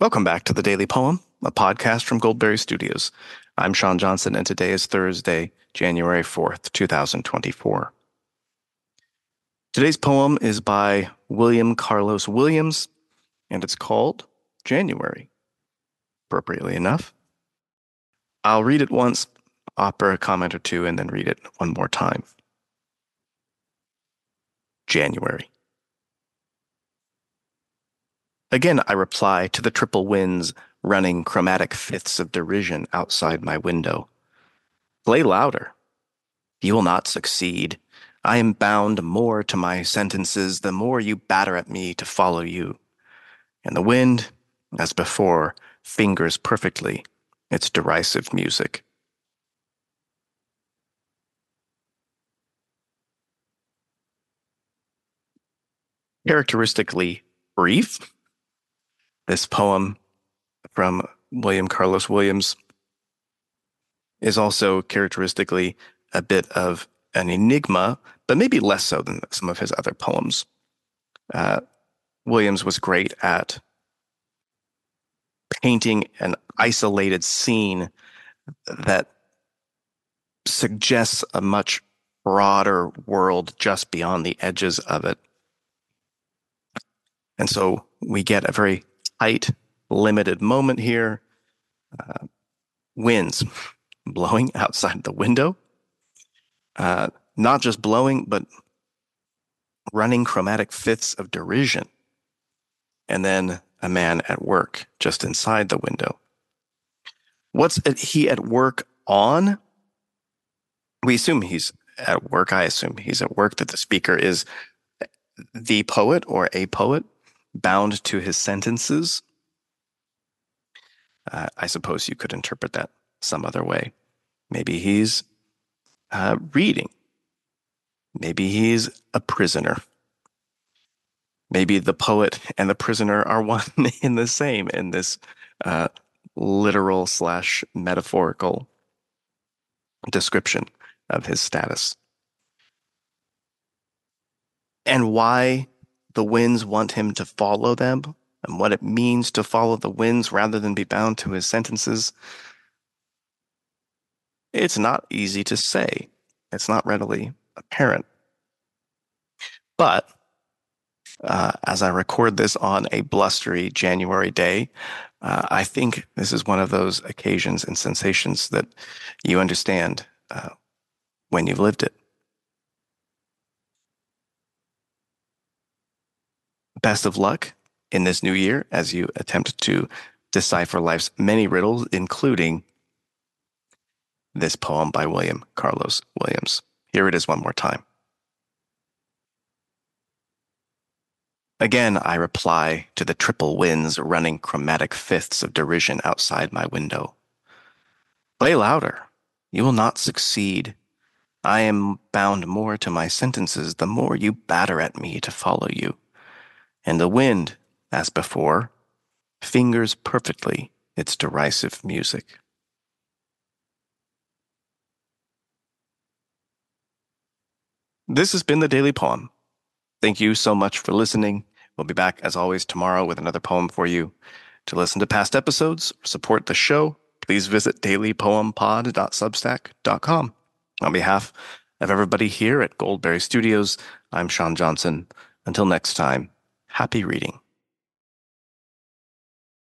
Welcome back to the Daily Poem, a podcast from Goldberry Studios. I'm Sean Johnson, and today is Thursday, January 4th, 2024. Today's poem is by William Carlos Williams, and it's called January, appropriately enough. I'll read it once, offer a comment or two, and then read it one more time. January. Again, I reply to the triple winds running chromatic fifths of derision outside my window. Play louder. You will not succeed. I am bound more to my sentences the more you batter at me to follow you. And the wind, as before, fingers perfectly its derisive music. Characteristically brief, this poem from William Carlos Williams is also characteristically a bit of an enigma, but maybe less so than some of his other poems. Uh, Williams was great at painting an isolated scene that suggests a much broader world just beyond the edges of it. And so we get a very tight, limited moment here. Uh, winds blowing outside the window. Uh, not just blowing, but running chromatic fifths of derision. And then a man at work just inside the window. What's he at work on? We assume he's at work. I assume he's at work that the speaker is the poet or a poet bound to his sentences. Uh, I suppose you could interpret that some other way. Maybe he's uh, reading. Maybe he's a prisoner. Maybe the poet and the prisoner are one in the same in this uh, literal slash metaphorical description of his status. And why the winds want him to follow them and what it means to follow the winds rather than be bound to his sentences, it's not easy to say. It's not readily apparent. But uh, as I record this on a blustery January day, uh, I think this is one of those occasions and sensations that you understand uh, when you've lived it. Best of luck in this new year as you attempt to decipher life's many riddles, including this poem by William Carlos Williams. Here it is one more time. Again, I reply to the triple winds running chromatic fifths of derision outside my window. Play louder. You will not succeed. I am bound more to my sentences the more you batter at me to follow you. And the wind, as before, fingers perfectly its derisive music. This has been the Daily Poem. Thank you so much for listening. We'll be back as always tomorrow with another poem for you. To listen to past episodes, support the show, please visit dailypoempod.substack.com. On behalf of everybody here at Goldberry Studios, I'm Sean Johnson. Until next time, Happy reading.